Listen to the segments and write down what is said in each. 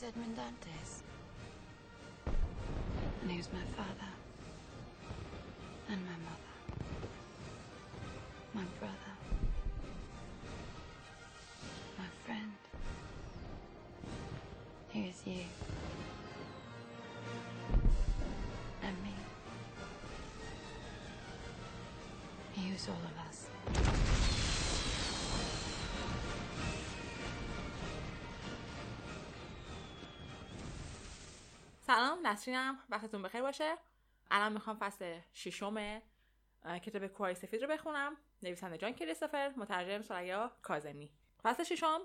was Edmund Dantes. And he was my father. And my mother. My brother. My friend. Here's you. And me. He was all of us. سلام نسرینم. وقتتون بخیر باشه. الان می‌خوام فصل ششم کتاب کوهای سفید رو بخونم. نویسنده جان کریستوفر مترجم سریا کازمی فصل ششم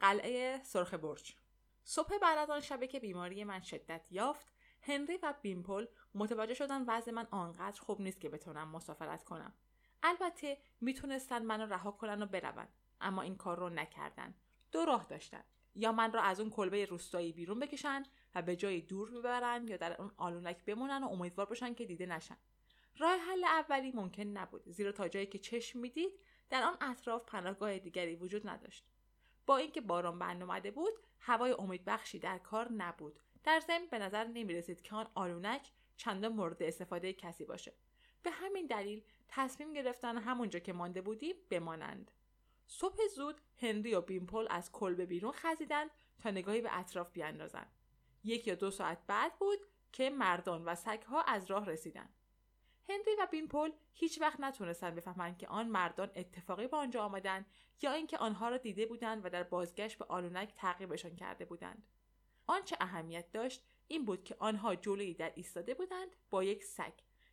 قلعه سرخ برج. صبح بعد از آن شبه که بیماری من شدت یافت هنری و بیمپل متوجه شدن وضع من آنقدر خوب نیست که بتونم مسافرت کنم. البته می‌تونستن منو رها کنن و بروند اما این کار رو نکردن. دو راه داشتن. یا من را از اون کلبه روستایی بیرون بکشن و به جای دور ببرن یا در اون آلونک بمونن و امیدوار باشن که دیده نشن. راه حل اولی ممکن نبود زیرا تا جایی که چشم می‌دید در آن اطراف پناهگاه دیگری وجود نداشت. با اینکه باران بند اومده بود هوای امیدبخشی در کار نبود. در ضمن به نظر نمی رسید که آن آلونک چندان مورد استفاده کسی باشه. به همین دلیل تصمیم گرفتن همونجا که مانده بودیم بمانند. صبح زود هنری و بیمپل از کلبه بیرون خزیدند تا نگاهی به اطراف بیاندازند. یک یا دو ساعت بعد بود که مردان و سگها از راه رسیدند. هنری و بیمپل هیچ وقت نتونستند بفهمند که آن مردان اتفاقی به آنجا آمدند یا اینکه آنها را دیده بودند و در بازگشت به آلونک تعقیبشان کرده بودند. آنچه اهمیت داشت این بود که آنها جلویی در ایستاده بودند با یک سگ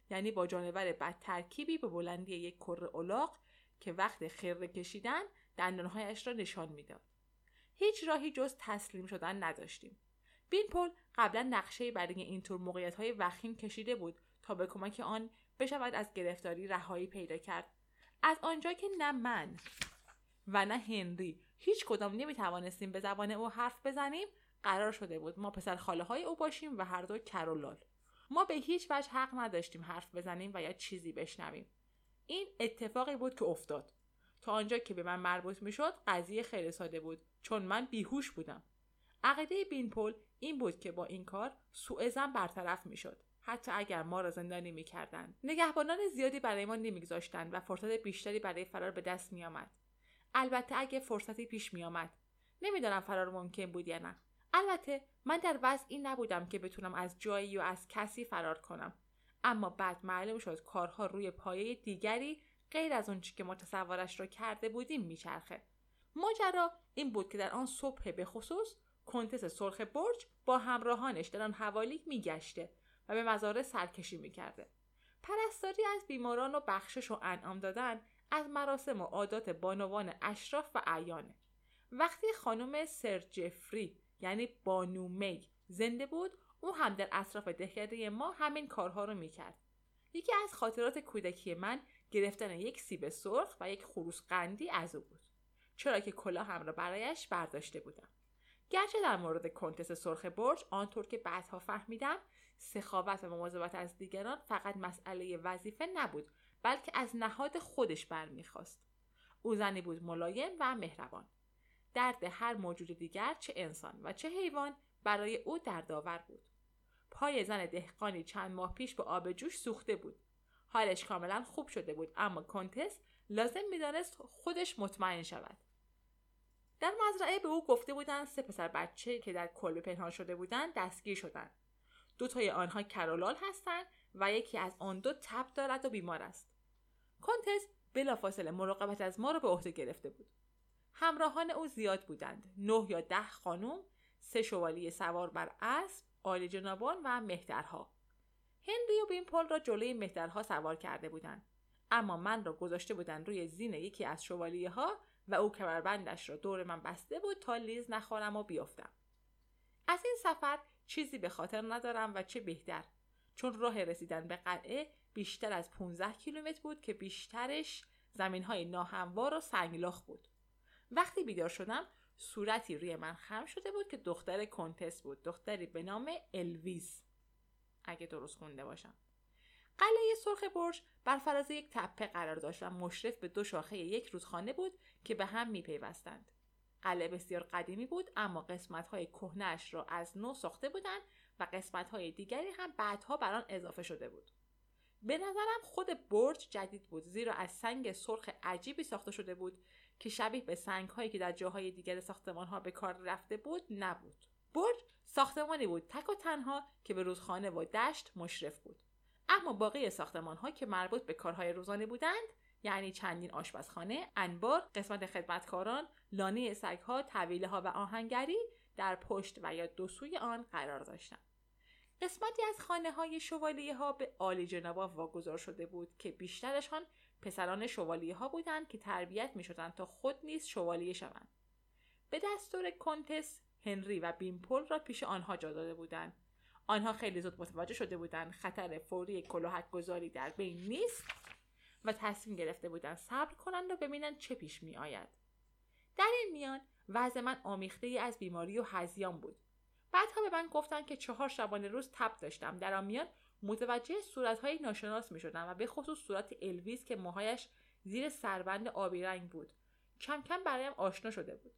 یعنی با جانور بد ترکیبی به بلندی یک کره الاغ که وقت خیره کشیدن دندانهایش را نشان می‌داد. هیچ راهی جز تسلیم شدن نداشتیم. بینپل قبلا نقشه برای اینطور موقعیت های وخیم کشیده بود تا به کمک آن بشود از گرفتاری رهایی پیدا کرد. از آنجا که نه من و نه هنری هیچ کدام نمی توانستیم به زبان او حرف بزنیم قرار شده بود ما پسر خاله های او باشیم و هر دو کرولال. ما به هیچ وجه حق نداشتیم حرف بزنیم و یا چیزی بشنویم. این اتفاقی بود که افتاد. تا آنجا که به من مربوط می‌شد قضیه خیلی ساده بود چون من بیهوش بودم. عقیده بینپل این بود که با این کار سوء زن برطرف می‌شد. حتی اگر ما را زندانی می‌کردند. نگهبانان زیادی برای ما نمیگذاشتند و فرصت بیشتری برای فرار به دست میآمد. البته اگه فرصتی پیش میآمد. نمی‌دانم فرار ممکن بود یا نه. البته من در وضعی نبودم که بتونم از جایی یا از کسی فرار کنم. اما بعد معلوم شد کارها روی پایه دیگری غیر از اون که ما تصورش را کرده بودیم میچرخه. ماجرا این بود که در آن صبح به خصوص کنتس سرخ برج با همراهانش در آن حوالی میگشته و به مزاره سرکشی می‌کرده. پرستاری از بیماران و بخشش و انعام دادن از مراسم و عادات بانوان اشراف و اعیانه وقتی خانم سر جفری یعنی بانو می زنده بود او هم در اطراف دهکده ما همین کارها رو می‌کرد. یکی از خاطرات کودکی من گرفتن یک سیب سرخ و یک خروس قندی از او بود چرا که کلاه هم را برایش برداشته بودم. گرچه در مورد کنتس سرخ برج آنطور که بعدها فهمیدم سخاوت و مواظبت از دیگران فقط مسئله وظیفه نبود بلکه از نهاد خودش برمیخواست. او زنی بود ملایم و مهربان. درد هر موجود دیگر چه انسان و چه حیوان برای او دردآور بود. پای زن دهقانی چند ماه پیش به آب جوش سوخته بود. حالش کاملا خوب شده بود اما کنتس لازم می‌دانست خودش مطمئن شود. در مزرعه به او گفته بودند سه پسر بچه که در کلبه پنهان شده بودند دستگیر شدند. دو تای آنها کرولال هستند و یکی از آن دو تب دارد و بیمار است. کنتس بلافاصله مراقبت از ما را به عهده گرفته بود. همراهان او زیاد بودند. نه یا ده خانم سه شوالیه سوار بر اسب عالی جنابان و مهترها هنری و بیمپل را جلوی مهترها سوار کرده بودند. اما من را گذاشته بودند روی زین یکی از شوالیه ها و او کمربندش را دور من بسته بود تا لیز نخورم و بیفتم از این سفر چیزی به خاطر ندارم و چه بهتر. چون راه رسیدن به قلعه بیشتر از 15 کیلومتر بود که بیشترش زمین های ناهموار و سنگلاخ بود. وقتی بیدار شدم صورتی روی من خم شده بود که دختر کنتس بود. دختری به نام الویز. اگه درست خونده باشم. قلعه سرخ برج بر فراز یک تپه قرار داشت و مشرف به دو شاخه یک رودخانه بود که به هم میپیوستند. قلعه بسیار قدیمی بود اما قسمت های کهنش را از نو ساخته بودند و قسمت های دیگری هم بعدها بر آن اضافه شده بود. به نظرم خود برج جدید بود زیرا از سنگ سرخ عجیبی ساخته شده بود که شبیه به سنگ هایی که در جاهای دیگر ساختمان ها به کار رفته بود نبود برج ساختمانی بود تک و تنها که به رودخانه و دشت مشرف بود اما باقی ساختمان ها که مربوط به کارهای روزانه بودند یعنی چندین آشپزخانه، انبار، قسمت خدمتکاران، لانه سگها، طویله ها و آهنگری در پشت و یا دو سوی آن قرار داشتند. قسمتی از خانه های شوالیه ها به عالی جنابا واگذار شده بود که بیشترشان پسران شوالیه ها بودند که تربیت می شدند تا خود نیز شوالیه شوند. به دستور کنتس هنری و بیمپل را پیش آنها جا داده بودند. آنها خیلی زود متوجه شده بودند خطر فوری کلاهک گذاری در بین نیست و تصمیم گرفته بودند صبر کنند و ببینند چه پیش می آید. در این میان وضع من آمیخته ای از بیماری و هزیان بود. بعدها به من گفتند که چهار شبانه روز تب داشتم. در آن میان متوجه صورتهای ناشناس می شدم و به خصوص صورت الویز که موهایش زیر سربند آبی رنگ بود. کم کم برایم آشنا شده بود.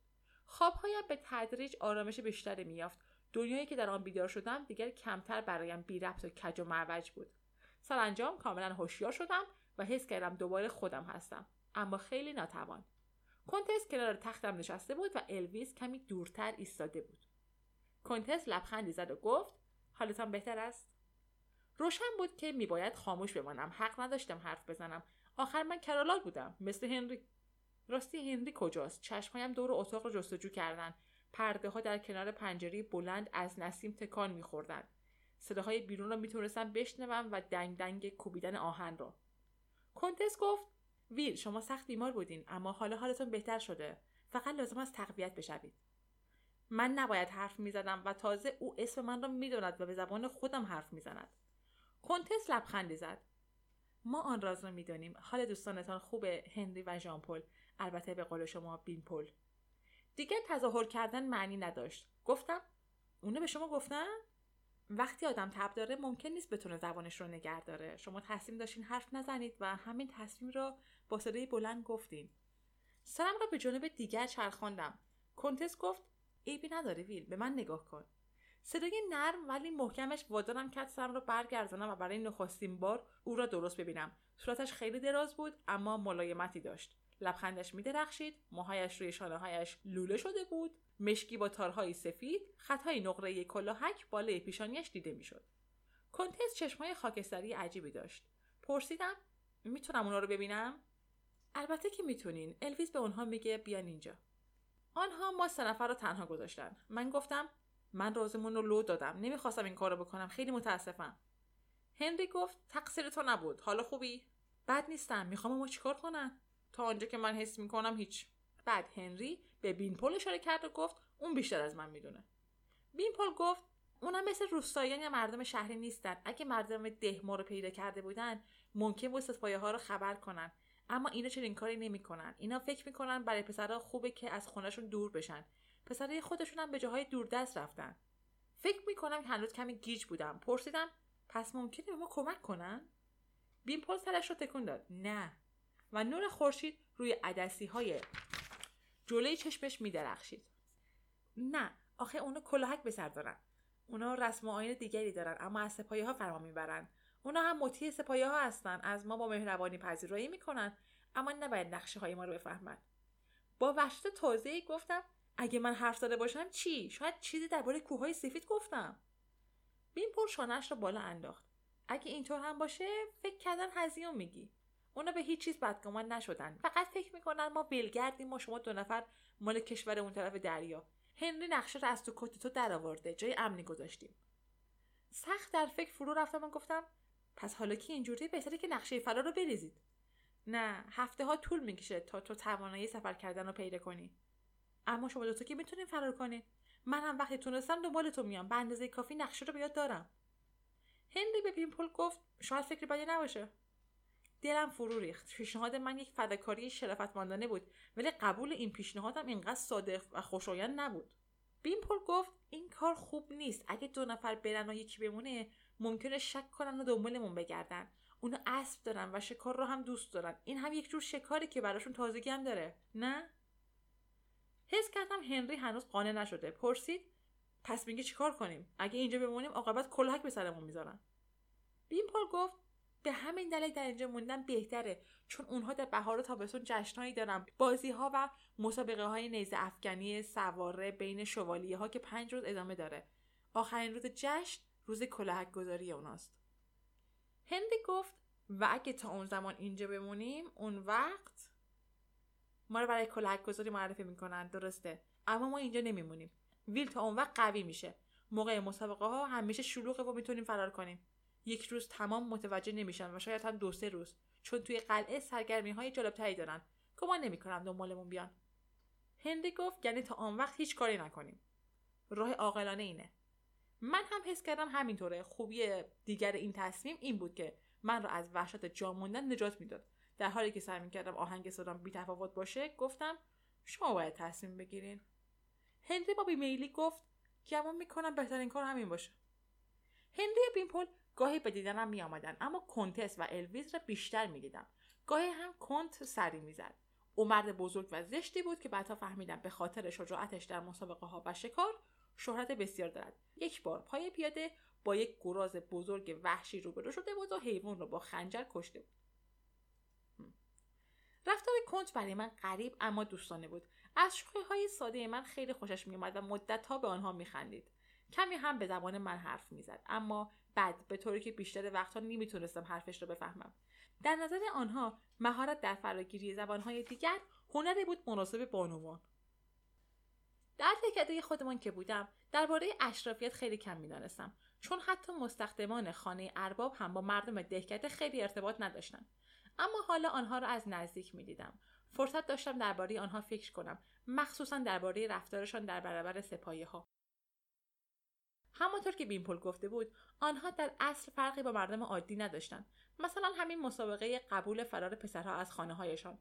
خوابهایم به تدریج آرامش بیشتری میافت دنیایی که در آن بیدار شدم دیگر کمتر برایم بی ربط و کج و معوج بود. سرانجام کاملا هوشیار شدم و حس کردم دوباره خودم هستم اما خیلی ناتوان. کنتس کنار تختم نشسته بود و الویز کمی دورتر ایستاده بود. کنتس لبخندی زد و گفت حالتان بهتر است؟ روشن بود که میباید خاموش بمانم. حق نداشتم حرف بزنم. آخر من کرالال بودم. مثل هنری راستی هنری کجاست؟ چشمهایم دور اتاق رو جستجو کردن. پرده ها در کنار پنجره بلند از نسیم تکان میخوردند صداهای بیرون را می‌تونستم بشنوم و دنگ دنگ کوبیدن آهن را کنتس گفت ویل شما سخت بیمار بودین اما حالا حالتون بهتر شده. فقط لازم است تقویت بشوید. من نباید حرف می‌زدم و تازه او اسم من را می‌داند و به زبان خودم حرف می‌زند. کنتس لبخندی زد. ما آن راز را می‌دانیم. حال دوستانتان خوبه هنری و ژان پل البته به قول شما بین پل دیگه تظاهر کردن معنی نداشت. گفتم اونو به شما گفتن وقتی آدم تب داره ممکن نیست بتونه زبانش رو نگه داره. شما تصمیم داشتین حرف نزنید و همین تصمیم را با صدای بلند گفتین. سرم را به جانب دیگر چرخاندم. کنتس گفت عیبی نداره ویل. به من نگاه کن. صدای نرم ولی محکمش وادارم کرد سرم را برگردانم و برای نخستین بار او را درست ببینم. صورتش خیلی دراز بود اما ملایمتی داشت. لبخندش میدرخشید موهایش روی شانههایش لوله شده بود. مشکی با تارهای سفید خطهای نقره کلاهک بالای پیشانیش دیده می‌شد. کنتس چشمهای خاکستری عجیبی داشت. پرسیدم می‌تونم اونا رو ببینم؟ البته که می‌تونین. الویز به اونها میگه بیان اینجا آنها ما سه نفر رو تنها گذاشتن. من گفتم من رازمون رو لو دادم. نمی‌خواستم این کارو بکنم. خیلی متاسفم. هنری گفت تقصیر تو نبود. حالا خوبی؟ بد نیستم. می‌خوام ما چیکار کنن تا آنجا که من حس می‌کنم هیچ. بعد هنری به بینپل اشاره کرد و گفت اون بیشتر از من می‌دونه. بینپل گفت اونم مثل روستاییان یا مردم شهری نیستن. اگه مردم ده ما رو پیدا کرده بودن ممکن بود سپایه ها رو خبر کنن. اما اینا چنین کاری نمی‌کنن. اینا فکر می‌کنن برای پسرها خوبه که از خونهشون دور بشن. پسرای خودشون هم به جاهای دوردست رفتن. فکر می‌کنم هنوز کمی گیج بودم. پرسیدم پس ممکنه به ما کمک کنن؟ بیمپل سرش رو تکون داد. نه. و نور خورشید روی عدسی های جلوی چشمش میدرخشید. نه آخه اونا کلاهک به سر دارن. اونا رسم و آین دیگری دارن اما از سپایه ها فرما می‌برن. اونا هم مطیع سپایه ها هستن از ما با مهربانی پذیرایی می‌کنن اما نباید نقشه های ما رو بفهمن. با وحشت تازه گفتم اگه من حرف زده باشم چی؟ شاید چیزی درباره کوههای سفید گفتم. بین پر شانهش رو بالا انداخت. اگه اینطور هم باشه فکر کردن هزیون میگی. اونا به هیچ چیز بدگمان نشدن. فقط فکر می‌کنن ما بلگردیم و شما دو نفر مال کشور اون طرف دریا. هنری نقشه رو از تو کت تو درآورده جای امنی گذاشتیم. سخت در فکر فرو رفتم و گفتم پس حالا که اینجوری بهتره که نقشه فرار رو بریزید. نه هفته ها طول می‌کشه تا تو توانایی سفر کردن رو پیدا کنی. اما شما دوتا که می‌تونین فرار کنین. من هم وقتی تونستم دنبال تو میام. به اندازه کافی نقشه رو بیاد دارم. هنری به پیمپل گفت شاید فکر بدی نباشه. دلم فرو ریخت. پیشنهاد من یک فداکاری شرافتمندانه بود ولی قبول این پیشنهادم اینقدر صادق و خوشایند نبود. بیمپل گفت این کار خوب نیست. اگه دو نفر برن و یکی بمونه ممکنه شک کنن و دنبالمون بگردن. اونا اسب دارن و شکار رو هم دوست دارن. این هم یک جور شکاری که براشون تازگی هم داره. نه؟ حس کردم هنری هنوز قانع نشده. پرسید پس میگه چیکار کنیم؟ اگه اینجا بمونیم عاقبت کلهک به سرمون می‌ذارن. بیمپل گفت به همین دلیل در اینجا موندن بهتره چون اونها در بهار و تابستون جشنهایی دارن. بازی ها و مسابقه های نیزه افکنی سواره بین شوالیه ها که پنج روز ادامه داره. آخرین روز جشن روز کلاهک گذاری اوناست. هنری گفت و اگه تا اون زمان اینجا بمونیم اون وقت ما رو برای کلاهک گذاری معرفی می‌کنن. درسته. اما ما اینجا نمیمونیم. ویل تا اون وقت قوی میشه. موقع مسابقه ها همیشه شلوغه و می‌تونیم فرار کنیم. یک روز تمام متوجه نمیشن و شاید هم دو سه روز چون توی قلعه سرگرمی های جالبتری دارن. گمان نمی‌کنم دنبالمون بیان. هنری گفت یعنی تا آن وقت هیچ کاری نکنیم. راه عاقلانه اینه. من هم حس کردم همینطوره. خوبی دیگر این تصمیم این بود که من را از وحشت جا موندن نجات می‌داد. در حالی که سعی می‌کردم آهنگ صدام بیتفاوت باشه گفتم شما باید تصمیم بگیرین. هنری با بیمیلی گفت گمان می‌کنم بهترین کار همین باشه. هنری بیمپل گاهی به دیدنم می آمدن اما کنتس و الویز را بیشتر می دیدم. گاهی هم کنت سری می‌زد. او مرد بزرگ و زشتی بود که بعدها فهمیدم به خاطر شجاعتش در مسابقه ها و شکار شهرت بسیار دارد. یک بار پای پیاده با یک گراز بزرگ وحشی روبرو شده بود و حیوان را با خنجر کشته بود. رفتار کنت برای من غریب اما دوستانه بود. از شوخی های ساده من خیلی خوشش میومد و مدت ها به آنها میخندید. کمی هم به زبان من حرف می‌زد اما بد به طوری که بیشتر وقتها نمی‌تونستم حرفش را بفهمم. در نظر آنها مهارت در فراگیری زبانهای دیگر هنری بود مناسب بانوان. در دهکده خودمان که بودم درباره اشرافیت خیلی کم می‌دانستم چون حتی مستخدمان خانه ارباب هم با مردم دهکده خیلی ارتباط نداشتند اما حالا آنها را از نزدیک می‌دیدم. فرصت داشتم درباره آنها فکر کنم مخصوصا درباره رفتارشان در برابر سپاهی ها همانطور که بیمپل گفته بود آنها در اصل فرقی با مردم عادی نداشتند مثلا همین مسابقه قبول فرار پسرها از خانه هایشان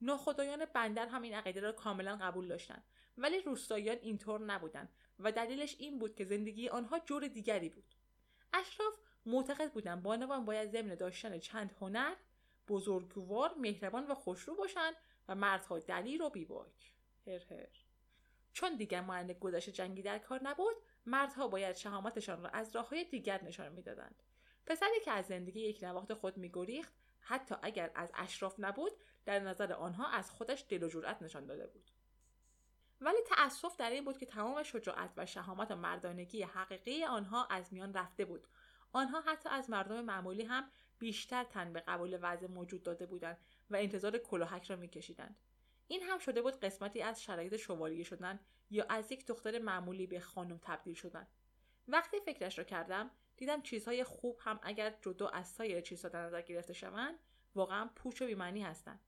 ناخدایان بندر هم این عقیده را کاملا قبول داشتند ولی روستاییان اینطور نبودند و دلیلش این بود که زندگی آنها جور دیگری بود. اشراف معتقد بودند بانوان باید ضمن داشتن چند هنر بزرگوار مهربان و خوشرو باشند و مردها دلیر و بیباک. هر هر. چون دیگر مانند گذشته جنگی در کار نبود مردها باید شهامتشان را از راههای دیگر نشان می‌دادند. پسری که از زندگی یک نواخت خود میگریخت حتی اگر از اشراف نبود در نظر آنها از خودش دل و جرأت نشان داده بود. ولی تأسف در این بود که تمام شجاعت و شهامت و مردانگی حقیقی آنها از میان رفته بود. آنها حتی از مردم معمولی هم بیشتر تن به قبول وضع موجود داده بودند و انتظار کلاهک را میکشیدند. این هم شده بود قسمتی از شرایط شوالیه شدن یا از یک دختر معمولی به خانم تبدیل شدن. وقتی فکرش را کردم دیدم چیزهای خوب هم اگر جدا از سایر چیزها در نظر گرفته شوند واقعا پوچ و بیمعنی هستند.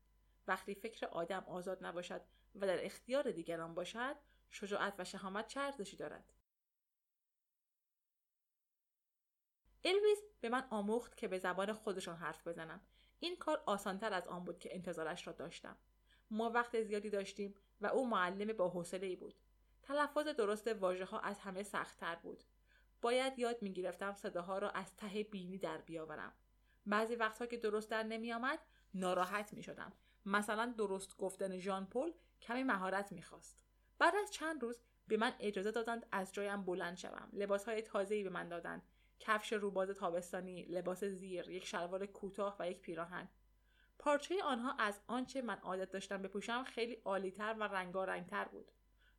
وقتی فکر آدم آزاد نباشد و در اختیار دیگران باشد شجاعت و شهامت چه ارزشی دارد. الویز به من آموخت که به زبان خودشان حرف بزنم. این کار آسانتر از آن بود که انتظارش را داشتم. ما وقت زیادی داشتیم و او معلم با حوصله ای بود. تلفظ درست واژه ها از همه سختتر بود. باید یاد می گرفتم صداها را از ته بینی در بیاورم. بعضی وقتها که درست در نمی آمد ناراحت می شدم مثلا درست گفتن ژان پل کمی مهارت می‌خواست. بعد از چند روز به من اجازه دادند از جایم بلند شوم. لباسهای تازه‌ای به من دادند. کفش روباز تابستانی لباس زیر یک شلوار کوتاه و یک پیراهن. پارچه آنها از آنچه من عادت داشتم بپوشم خیلی عالیتر و رنگارنگتر بود.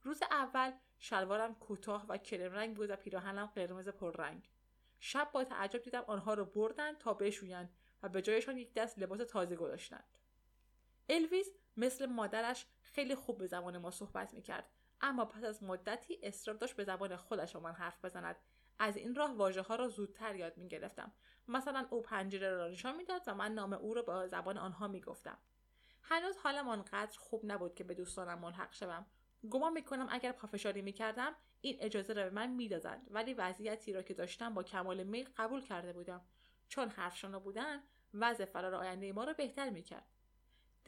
روز اول شلوارم کوتاه و کرم رنگ بود و پیراهنم قرمز پررنگ شب با تعجب دیدم آنها را بردند تا بشویند و به جایشان یک دست لباس تازه گذاشتند. الویز مثل مادرش خیلی خوب به زبان ما صحبت می‌کرد اما پس از مدتی اصرار داشت به زبان خودش با من حرف بزند از این راه واژه ها را زودتر یاد می گرفتم. مثلا او پنجره را نشان می‌داد و من نام او را با زبان آنها می گفتم. هنوز حالم آنقدر خوب نبود که به دوستانم ملحق شوم. گمان می‌کنم اگر پافشاری می‌کردم این اجازه را به من می‌دادند ولی وضعیتی را که داشتم با کمال میل قبول کرده بودم چون حرفشانا بودن وضع فرار آینده ما را بهتر می‌کرد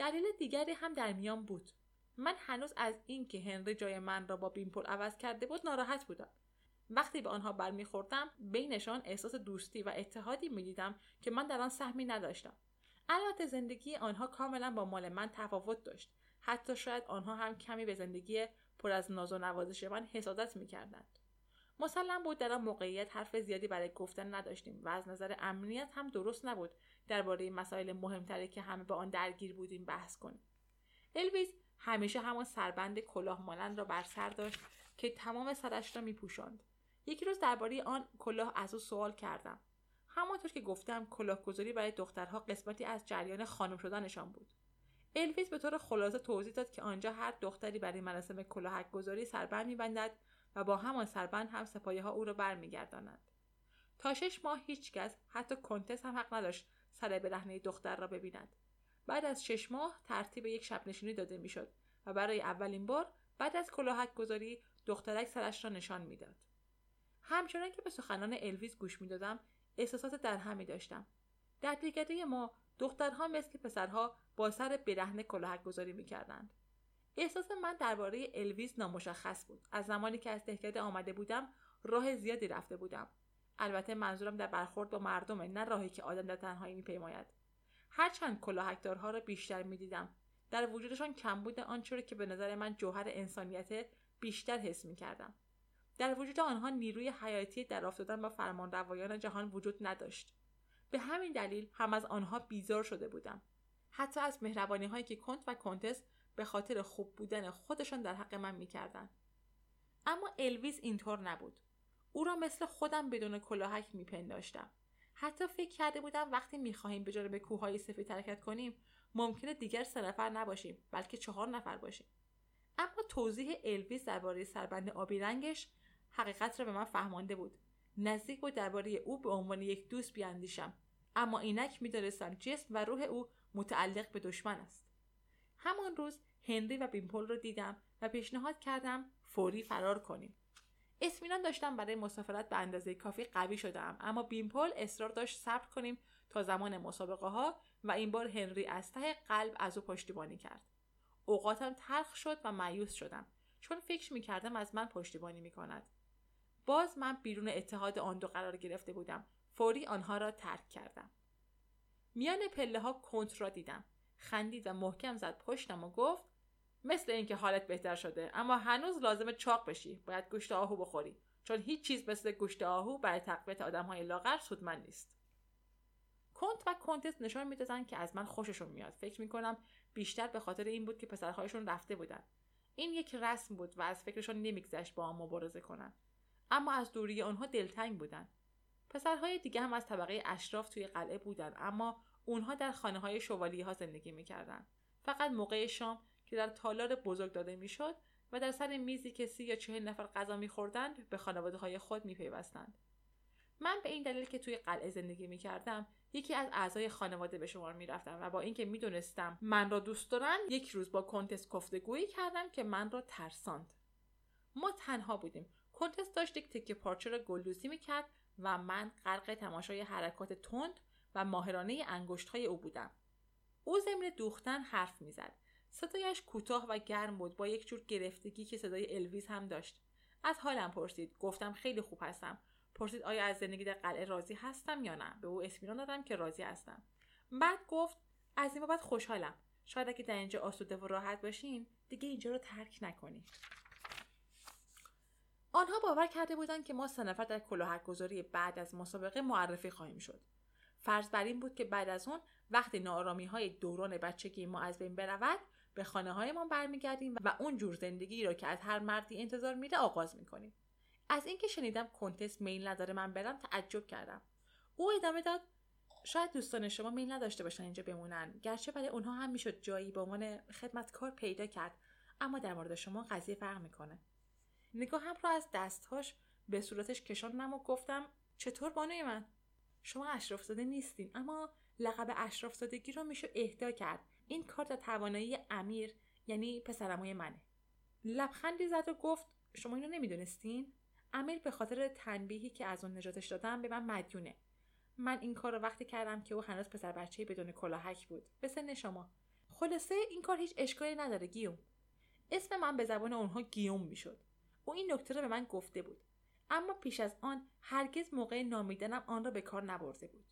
دلیل دیگری هم در میان بود. من هنوز از اینکه هنری جای من را با بیمپل عوض کرده بود ناراحت بودم. وقتی به آنها برمیخوردم بینشان احساس دوستی و اتحادی می‌دیدم که من در آن سهمی نداشتم. البته زندگی آنها کاملا با مال من تفاوت داشت. حتی شاید آنها هم کمی به زندگی پر از ناز و نوازش من حسادت می‌کردند. مسلم بود در آن موقعیت حرف زیادی برای گفتن نداشتیم و از نظر امنیت هم درست نبود درباره مسائل مهمتری که همه با آن درگیر بودیم بحث کنیم. الویز همیشه همان سربند کلاه مانند را بر سر داشت که تمام سرش را میپوشاند. یکی روز درباره آن کلاه از او سوال کردم. همانطور که گفتم کلاهگذاری برای دخترها قسمتی از جریان خانم شدنشان بود. الویز به طور خلاصه توضیح داد که آنجا هر دختری برای مراسم کلاهک گذاری سربند میبندد و با همان سربند هم سپایه ها او را برمیگردانند تا شش ماه هیچکس حتی کنتس هم حق نداشت سر برهنه دختر را ببیند. بعد از شش ماه ترتیب یک شب نشینی داده می‌شد و برای اولین بار بعد از کلاهک گذاری دخترک سرش را نشان می‌داد. همچنان که به سخنان الویز گوش می‌دادم احساسات در همی داشتم. در دیگری ما دخترها مثل پسرها با سر برهنه کلاهک گذاری می‌کردند. احساس من درباره الویز نامشخص بود. از زمانی که از دهکده آمده بودم راه زیادی رفته بودم. البته منظورم در برخورد با مردمه نه راهی که آدم در تنهایی میپیماید. هرچند کلاهکدارها را بیشتر می‌دیدم. در وجودشان کمبود آنچه که به نظر من جوهر انسانیت بیشتر حس می‌کردم. در وجود آنها نیروی حیاتی در افتادن با فرمانروایان جهان وجود نداشت. به همین دلیل هم از آنها بیزار شده بودم. حتی از مهربانی هایی که کنت و کنتس به خاطر خوب بودن خودشان در حق من می‌کردند اما الویز اینطور نبود. او را مثل خودم بدون کلاهک میپنداشتم. حتی فکر کرده بودم وقتی می‌خواهیم به کوههای سفید حرکت کنیم ممکنه دیگر سه نفر نباشیم بلکه چهار نفر باشیم. اما توضیح الویز درباره سربند آبی رنگش حقیقت را به من فهمانده بود. نزدیک بود درباره او به عنوان یک دوست بیاندیشم. اما اینک می‌دانستم جسم و روح او متعلق به دشمن است. همان روز هنری و بیمپل رو دیدم و پیشنهاد کردم فوری فرار کنیم. اطمینان داشتم برای مسافرت به اندازه کافی قوی شدم اما بیمپل اصرار داشت صبر کنیم تا زمان مسابقه ها و این بار هنری از ته قلب از او پشتیبانی کرد. اوقاتم تلخ شد و مایوس شدم چون فکر می کردم از من پشتیبانی می کند. باز من بیرون اتحاد آن دو قرار گرفته بودم. فوری آنها را ترک کردم. میان پله ها کنت را دیدم. خندید و محکم زد پشتم و گفت مثل اینکه حالت بهتر شده اما هنوز لازم چاق بشی. باید گوشت آهو بخوری. چون هیچ چیز مثل گوشت آهو برای تقویت آدم های لاغر سودمند نیست. کنت و کنتس نشان می‌دادند که از من خوششون میاد. فکر می‌کنم بیشتر به خاطر این بود که پسرهایشون رفته بودن. این یک رسم بود و از فکرشون نمیگذشت با هم مبارزه کنن. اما از دوری آنها دلتنگ بودن. پسرهای دیگه هم از طبقه اشراف توی قلعه بودن اما اونها در خانه های شوالی ها زندگی می‌کردن. فقط موقع شام که در تالار بزرگ داده می‌شد و در سر میزی که سی یا چهل نفر غذا میخوردند به خانواده های خود میپیوستند. من به این دلیل که توی قلعه زندگی می‌کردم یکی از اعضای خانواده به شمار می‌رفتم و با اینکه می‌دونستم من را دوست دارن یک روز با کنتس گفتگویی کردم که من را ترساند. ما تنها بودیم. کنتس داشت یک تکه پارچه را گلدوزی می‌کرد و من غرق تماشای حرکات تند و ماهرانه انگشت های او بودم. او ضمن دوختن حرف می‌زد. صدایش کوتاه و گرم بود با یک جور گرفتگی که صدای الویز هم داشت. از حالم پرسید گفتم خیلی خوب هستم. پرسید آیا از زندگی در قلعه راضی هستم یا نه؟ به او اطمینان دادم که راضی هستم. بعد گفت از این بابت خوشحالم. شاید اگه در اینجا آسوده و راحت باشین دیگه اینجا رو ترک نکنید آنها باور کرده بودند که ما سه نفر در کلاهک گذاری بعد از مسابقه معرفی خواهیم شد. فرض بر این بود که بعد از اون وقتی نارامی های دوران بچگی ما از بین برود به خانه هایمان برمیگردیم و اون جور زندگی را که از هر مردی انتظار میده آغاز می‌کنیم. از اینکه شنیدم کنتس میل نداره من برم تعجب کردم. او ادامه داد شاید دوستان شما میل نداشته باشن اینجا بمونن. گرچه برای اونها هم می‌شد جایی به عنوان خدمتکار پیدا کرد اما در مورد شما قضیه فرق می‌کنه. نگاهم را از دستهاش به صورتش کشاندم و گفتم چطور بانوی من؟ شما اشراف زاده نیستین. اما لقب اشراف زادگی رو میشه اهدا کرد. این کار در توانایی امیر یعنی پسرموی منه. لبخندی زد و گفت شما اینو نمی‌دونستین؟ امیر به خاطر تنبیهی که از اون نجاتش دادم به من مدیونه. من این کار رو وقتی کردم که او هنوز پسر بچه بدون کلاهک بود. به سن شما. خلاصه این کار هیچ اشکالی نداره گیوم. اسم من به زبان اونها گیوم می‌شد. او این نکته رو به من گفته بود. اما پیش از آن هرگز موقع نامیدنم آن را به کار نبرده بود.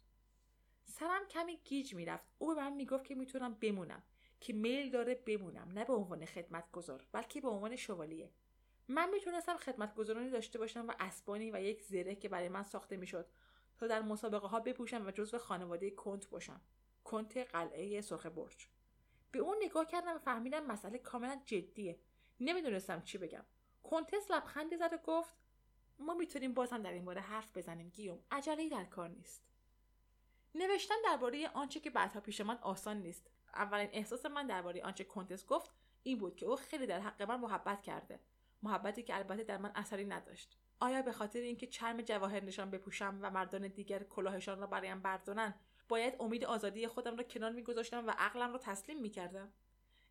سرم کمی گیج می‌رفت. او به من می‌گفت که می‌تونم بمونم که میل داره بمونم نه به عنوان خدمتگزار بلکه به عنوان شوالیه. من می‌تونستم خدمتگزارانی داشته باشم و اسبانی و یک زره که برای من ساخته می‌شد تا در مسابقه ها بپوشم و جزو خانواده کنت باشم. کنت قلعه سرخ برج. به اون نگاه کردم و فهمیدم مسئله کاملا جدیه. نمی‌دونستم چی بگم. کنتس لبخندی زد و گفت ما می‌تونیم بازم در این باره حرف بزنیم گیوم. عجله در کار نیست. نوشتن درباره آنچه که بعدها پیش من آسان نیست. اولین احساس من درباره آنچه کنتس گفت این بود که او خیلی در حق من محبت کرده. محبتی که البته در من اثری نداشت. آیا به خاطر اینکه چرم جواهر نشان بپوشم و مردان دیگر کلاهشان را برایم بردارند باید امید آزادی خودم را کنار میگذاشتم و عقلم را تسلیم می‌کردم؟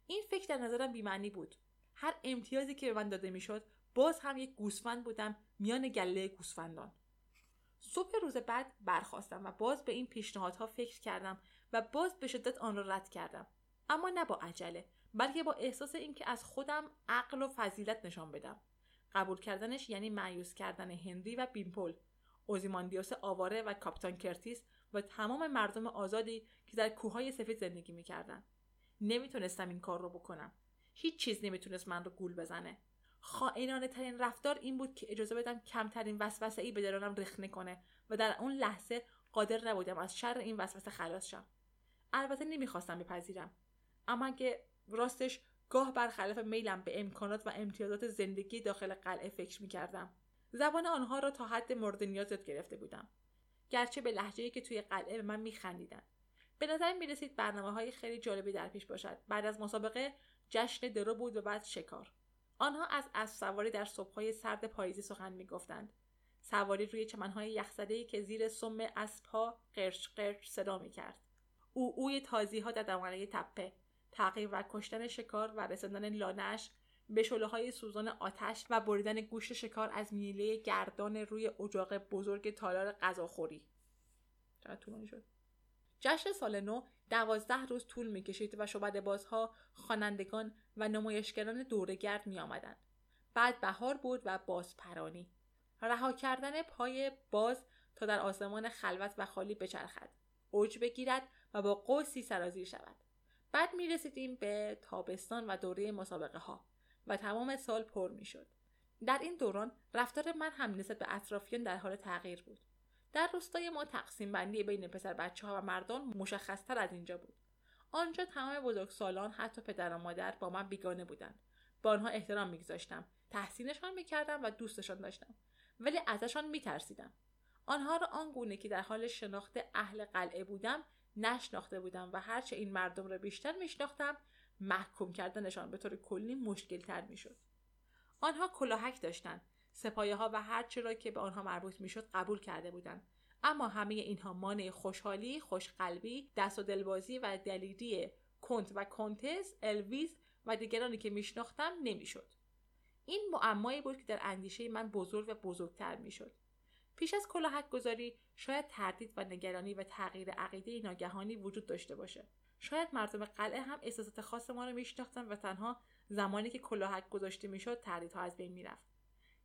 این فکر در نظرم بیمعنی بود. هر امتیازی که به من داده می‌شد باز هم یک گوسفند بودم میان گله گوسفندان. صبح روز بعد برخواستم و باز به این پیشنهادها فکر کردم و باز به شدت آن را رد کردم. اما نه با عجله بلکه با احساس اینکه از خودم عقل و فضیلت نشان بدم. قبول کردنش یعنی معیوس کردن هنری و بیمپل اوزیماندیوس آواره و کاپتان کرتیس و تمام مردم آزادی که در کوههای سفید زندگی می‌کردن. نمی‌تونستم این کار رو بکنم. هیچ چیز نمی‌تونست من رو گول بزنه. خائنانه ترین رفتار این بود که اجازه بدم کمترین وسوسه ای به درانم رخنه کنه و در اون لحظه قادر نبودم از شر این وسوسه خلاص شم. البته نمی‌خواستم بپذیرم. اما که راستش گاه برخلاف میلم به امکانات و امتیازات زندگی داخل قلعه فکر می‌کردم زبان آنها را تا حد مورد نیاز گرفته بودم. گرچه به لحجه که توی قلعه به من میخندیدن. به نظر می رسید برنامه های خیلی جالبی در پیش باشد. بعد از مسابقه جشن درو بود و بعد شکار. آنها از اسب سواری در صبحهای سرد پاییزی سخن می‌گفتند. سواری روی چمنهای یخزده که زیر سم اسبها قرش قرش صدا می‌کرد. او اوی تازی ها در دمانه تپه تعقیب و کشتن شکار و رساندن لانش به شله های سوزان آتش و بریدن گوشت شکار از میله گردان روی اجاق بزرگ تالار غذاخوری. چقدر طولانی شد؟ جشن سال نو دوازده روز طول می‌کشید و شعبده بازها خوانندگان و نمایشگران دورگرد می آمدند. بعد بهار بود و بازپرانی رها کردن پای باز تا در آسمان خلوت و خالی بچرخد اوج بگیرد و با قوسی سرازیر شود بعد می رسیدیم به تابستان و دوره مسابقه ها و تمام سال پر می شد. در این دوران رفتار من هم نسبت به اطرافیان در حال تغییر بود. در روستای ما تقسیم بندی بین پسر بچه ها و مردان مشخصتر از اینجا بود. آنجا تمام بزرگسالان حتی پدر و مادر با من بیگانه بودند. با آنها احترام میگذاشتم تحسینشان می‌کردم و دوستشان داشتم ولی ازشان میترسیدم آنها را آنگونه که در حال شناخت اهل قلعه بودم نشناخته بودم و هرچه این مردم را بیشتر میشناختم محکوم کردنشان به طور کلی مشکل تر می‌شد آنها کلاهک داشتند سپایه ها و هرچه را که به آنها مربوط می‌شد قبول کرده بودند. اما همه اینها مانع خوشحالی خوشقلبی دست و دلبازی و دلیری کنت و کنتس الویز و دیگرانی که میشناختم نمی‌شد. این معمایی بود که در اندیشه من بزرگ و بزرگتر می‌شد. پیش از کلاهک گذاری شاید تردید و نگرانی و تغییر عقیده ناگهانی وجود داشته باشه. شاید مردم قلعه هم احساسات خاص ما رو میشناختن و تنها زمانی که کلاهک گذاشته می‌شد تردیدها از بین می‌رفت.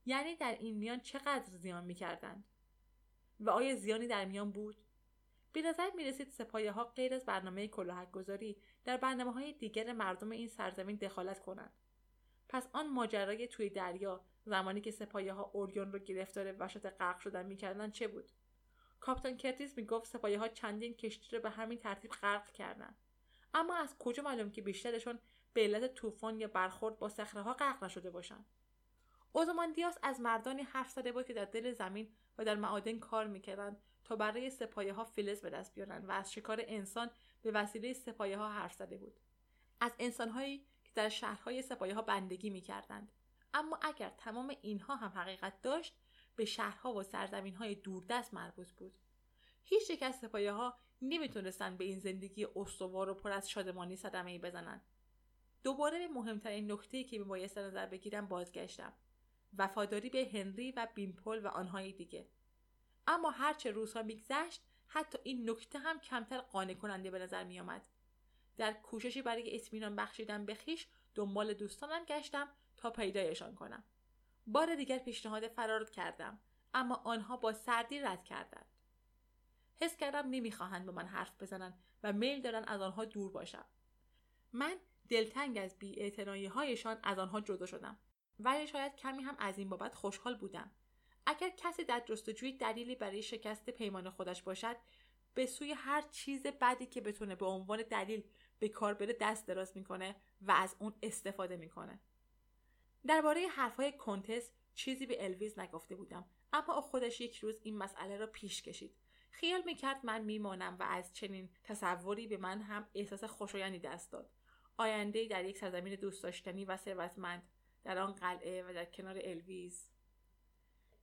یعنی در این میان چقدر زیان می‌کردند؟ و آیا زیانی در میان بود؟ به نظر می رسید سپایه ها غیر از برنامه کلاهک گذاری در برنامه های دیگر مردم این سرزمین دخالت کنند. پس آن ماجرای توی دریا زمانی که سپایه ها اوریون رو گرفتار وشات غرق شدن می‌کردن چه بود؟ کاپتان کرتیس می‌گفت سپایه ها چندین کشتی رو به همین ترتیب غرق کردند. اما از کجا معلوم که بیشترشون به علت طوفان یا برخورد با صخره ها غرق نشده باشند؟ اوزماندیاس از مردانی حرف زده بود که در دل زمین و در معادن کار می‌کردند تا برای سپایه ها فلز به دست بیارند و از شکار انسان به وسیله سپایه ها حرف زده بود. از انسانهایی که در شهرهای سپایه ها بندگی می‌کردند. اما اگر تمام اینها هم حقیقت داشت به شهرها و سرزمین های دوردست مربوط بود. هیچ یک از سپایه ها نمی‌تونستند به این زندگی استوار و پر از شادمانی صدمه ای بزنند. دوباره به مهمترین نکته که میبایست نظر بگیرم بازگشتم. وفاداری به هنری و بیمپل و آنهای دیگه. اما هرچه روزها میگذشت حتی این نکته هم کمتر قانع کننده به نظر میآمد. در کوششی برای اطمینان بخشیدن به خیش دنبال دوستانم گشتم تا پیدایشان کنم. بار دیگر پیشنهاد فرار کردم اما آنها با سردی رد کردند. حس کردم نمی‌خواهند به من حرف بزنند و میل دارن از آنها دور باشم. من دلتنگ از بی هایشان از آنها جدا شدم. ولی شاید کمی هم از این بابت خوشحال بودم. اگر کسی در جستجوی دلیلی برای شکست پیمان خودش باشد به سوی هر چیز بدی که بتونه به عنوان دلیل به کار بره دست دراز می‌کنه و از اون استفاده می‌کنه. درباره حرفهای کنتس چیزی به الویز نگفته بودم اما خودش یک روز این مسئله را پیش کشید. خیال می‌کرد من میمانم و از چنین تصوری به من هم احساس خوشایندی دست داد. آینده در یک سرزمین دوست داشتنی و ثروتمند در آن قلعه و در کنار الویز.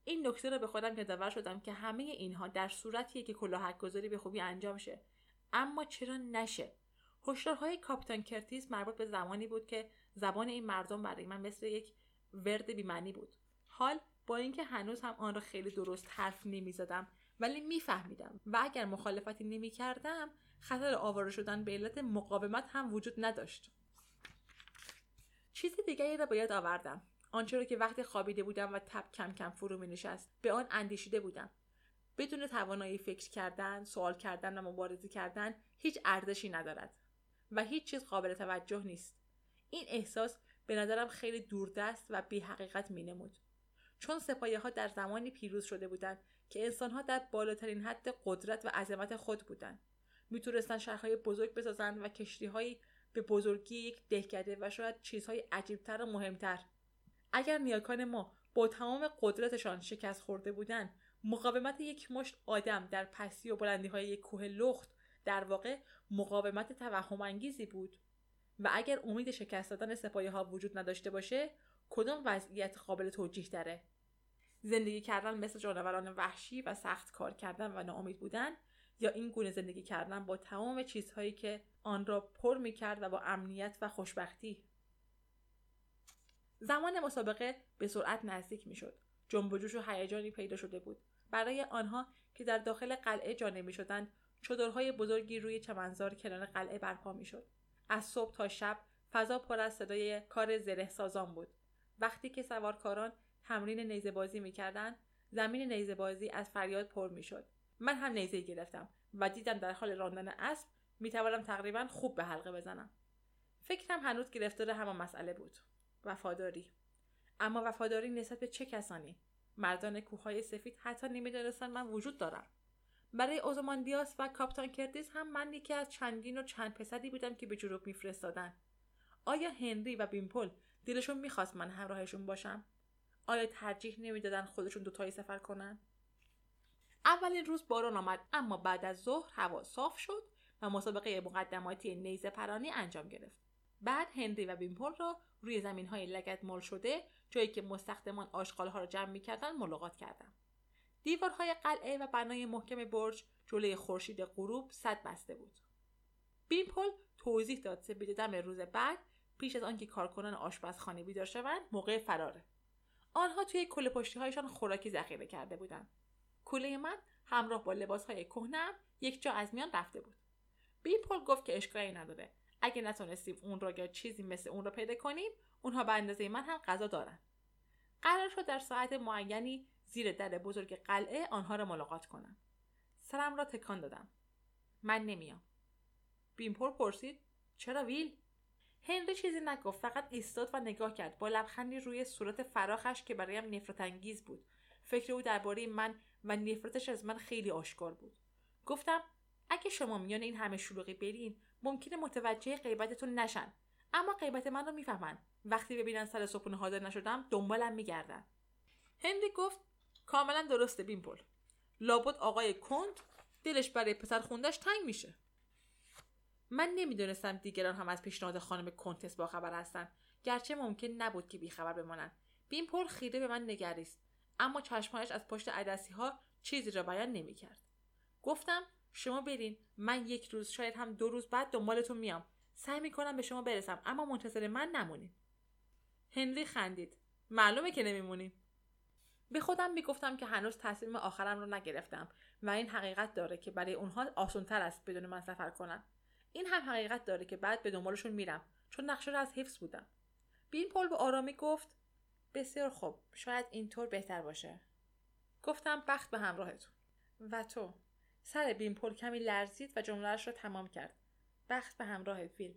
این نکته را به خودم یادآور شدم که همه اینها در صورتیه که کلاهک گذاری به خوبی انجام شه. اما چرا نشه؟ هشدارهای کاپیتان کرتیس مربوط به زمانی بود که زبان این مردم برای من مثل یک ورد بیمعنی بود. حال با اینکه هنوز هم آن را خیلی درست حرف نمی‌زدم ولی میفهمیدم و اگر مخالفتی نمی‌کردم خطر آواره شدن به علت مقاومت هم وجود نداشت. چیز دیگری را باید آوردم. آنچه را که وقتی خوابیده بودم و تب کم کم فرو می نشست به آن اندیشیده بودم. بدون توانایی فکر کردن سوال کردن و مبارزه کردن هیچ ارزشی ندارد و هیچ چیز قابل توجه نیست. این احساس به نظرم خیلی دوردست و بی حقیقت می نمود. چون سپایه ها در زمانی پیروز شده بودند که انسان ها در بالاترین حد قدرت و عظمت خود بودند. می‌تونستند شهرهای بزرگ بسازند و کشتیهایی به بزرگی یک دهکده و شاید چیزهای عجیبتر و مهمتر. اگر نیاکان ما با تمام قدرتشان شکست خورده بودند مقاومت یک مشت آدم در پستی و بلندی های یک کوه لخت در واقع مقاومت توهم انگیزی بود. و اگر امید شکست دادن سپایه ها وجود نداشته باشه کدام وضعیت قابل توجیه داره؟ زندگی کردن مثل جانوران وحشی و سخت کار کردن و ناامید بودن یا این گونه زندگی کردن با تمام چیزهایی که آن را پر می کرد و با امنیت و خوشبختی زمان مسابقه به سرعت نزدیک می شد. جنب و جوش و هیجانی پیدا شده بود. برای آنها که در داخل قلعه جا نمی شدند چادرهای بزرگی روی چمنزار کنار قلعه برپا می شد. از صبح تا شب فضا پر از صدای کار زره سازان بود. وقتی که سوارکاران تمرین نیزه بازی می‌کردند زمین نیزه بازی از فریاد پر می‌شد من هم نیزه گرفتم و دیدم در حال راندن اسب می‌توانم تقریبا خوب به حلقه بزنم. فکرم هنوز گرفتار همان مسئله بود. وفاداری. اما وفاداری نسبت به چه کسانی؟ مردان کوههای سفید حتی نمی‌دانستند من وجود دارم. برای اوزماندیاس و کاپتان کردیس هم من یکی از چندین و چند پسری بودم که به جنوب میفرستادن. آیا هنری و بیمپل دلشون می‌خواست من همراهشون باشم؟ آیا ترجیح نمی‌دادن خودشون دوتایی سفر کنن؟ اولین روز باران آمد اما بعد از ظهر هوا صاف شد و مسابقه مقدماتی نیزه پرانی انجام گرفت. بعد هنری و بیمپل را روی زمین های لگت مال شده جایی که مستخدمان آشغال ها را جمع می‌کردند ملاقات کردم دیوارهای قلعه و بنای محکم برج جلوی خورشید غروب صد بسته بود. بیمپل توضیح داد سپید دم روز بعد پیش از آنکه کارکنان آشپزخانه بیدار شوند موقع فراره. آنها توی کل پشتی هایشان خوراکی ذخیره کرده بودند. کوله من همراه با لباس های کهنم یک جا از میان رفته بود. بیپل گفت که اشکالی نداره. اگه نتونستیم اون را یا چیزی مثل اون را پیدا کنیم اونها به اندازه من هم غذا دارن. قرار شد در ساعت معینی زیر در بزرگ قلعه آنها را ملاقات کنم. سرم را تکان دادم. من نمیام. بیمپور پرسید چرا ویل؟ هنری چیزی نگفت فقط ایستاد و نگاه کرد. با لبخندی روی صورت فراخش که برایم نفرت انگیز بود. فکر او درباره من و نفرتش از من خیلی آشکار بود. گفتم اگه شما میان این همه شلوغی برین ممکنه متوجه غیبتتون نشن. اما غیبت من رو می‌فهمن. وقتی ببینن سر صبحونه حاضر نشدم دنبالم میگردن. هنری گفت کاملا درسته بیمپل. لابد آقای کند دلش برای پسر خوندش تنگ میشه. من نمی‌دونستم دیگران هم از پیشنهاد خانم کنتس باخبر هستند گرچه ممکن نبود که بیخبر بمانند. بیمپل خیره به من نگریست. اما چشمهایش از پشت عدسی ها چیزی را بیان نمی‌کرد. گفتم شما برین. من یک روز شاید هم دو روز بعد دنبالتون میام. سعی می‌کنم به شما برسم اما منتظر من نمونید هنری خندید. معلومه که نمیمونیم. به خودم می‌گفتم که هنوز تصمیم آخرم رو نگرفتم و این حقیقت داره که برای اونها آسانتر است بدون من سفر کنن. این هم حقیقت داره که بعد به دنبالشون میرم چون نقشه رو از حفظ بودم. بین پل به آرامی گفت بسیار خوب. شاید اینطور بهتر باشه. گفتم بخت به همراهتون. و تو. سر بین پل کمی لرزید و جملهش را تمام کرد. بخت به همراه فیل.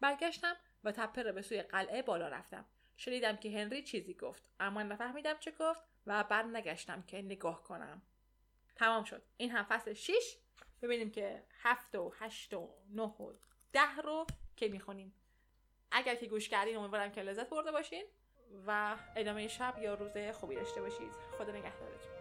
برگشتم و تپه را به سوی قلعه بالا رفتم. شنیدم که هنری چیزی گفت. اما نفهمیدم چه گفت و بر نگشتم که نگاه کنم. تمام شد. این هم فصل 6 ببینیم که هفت و هشت و نه و ده رو که می‌خونیم. اگر که گوش کردین امیدوارم که لذت برده باشین. و ادامه شب یا روز خوبی داشته باشید. خدا نگهدارتون.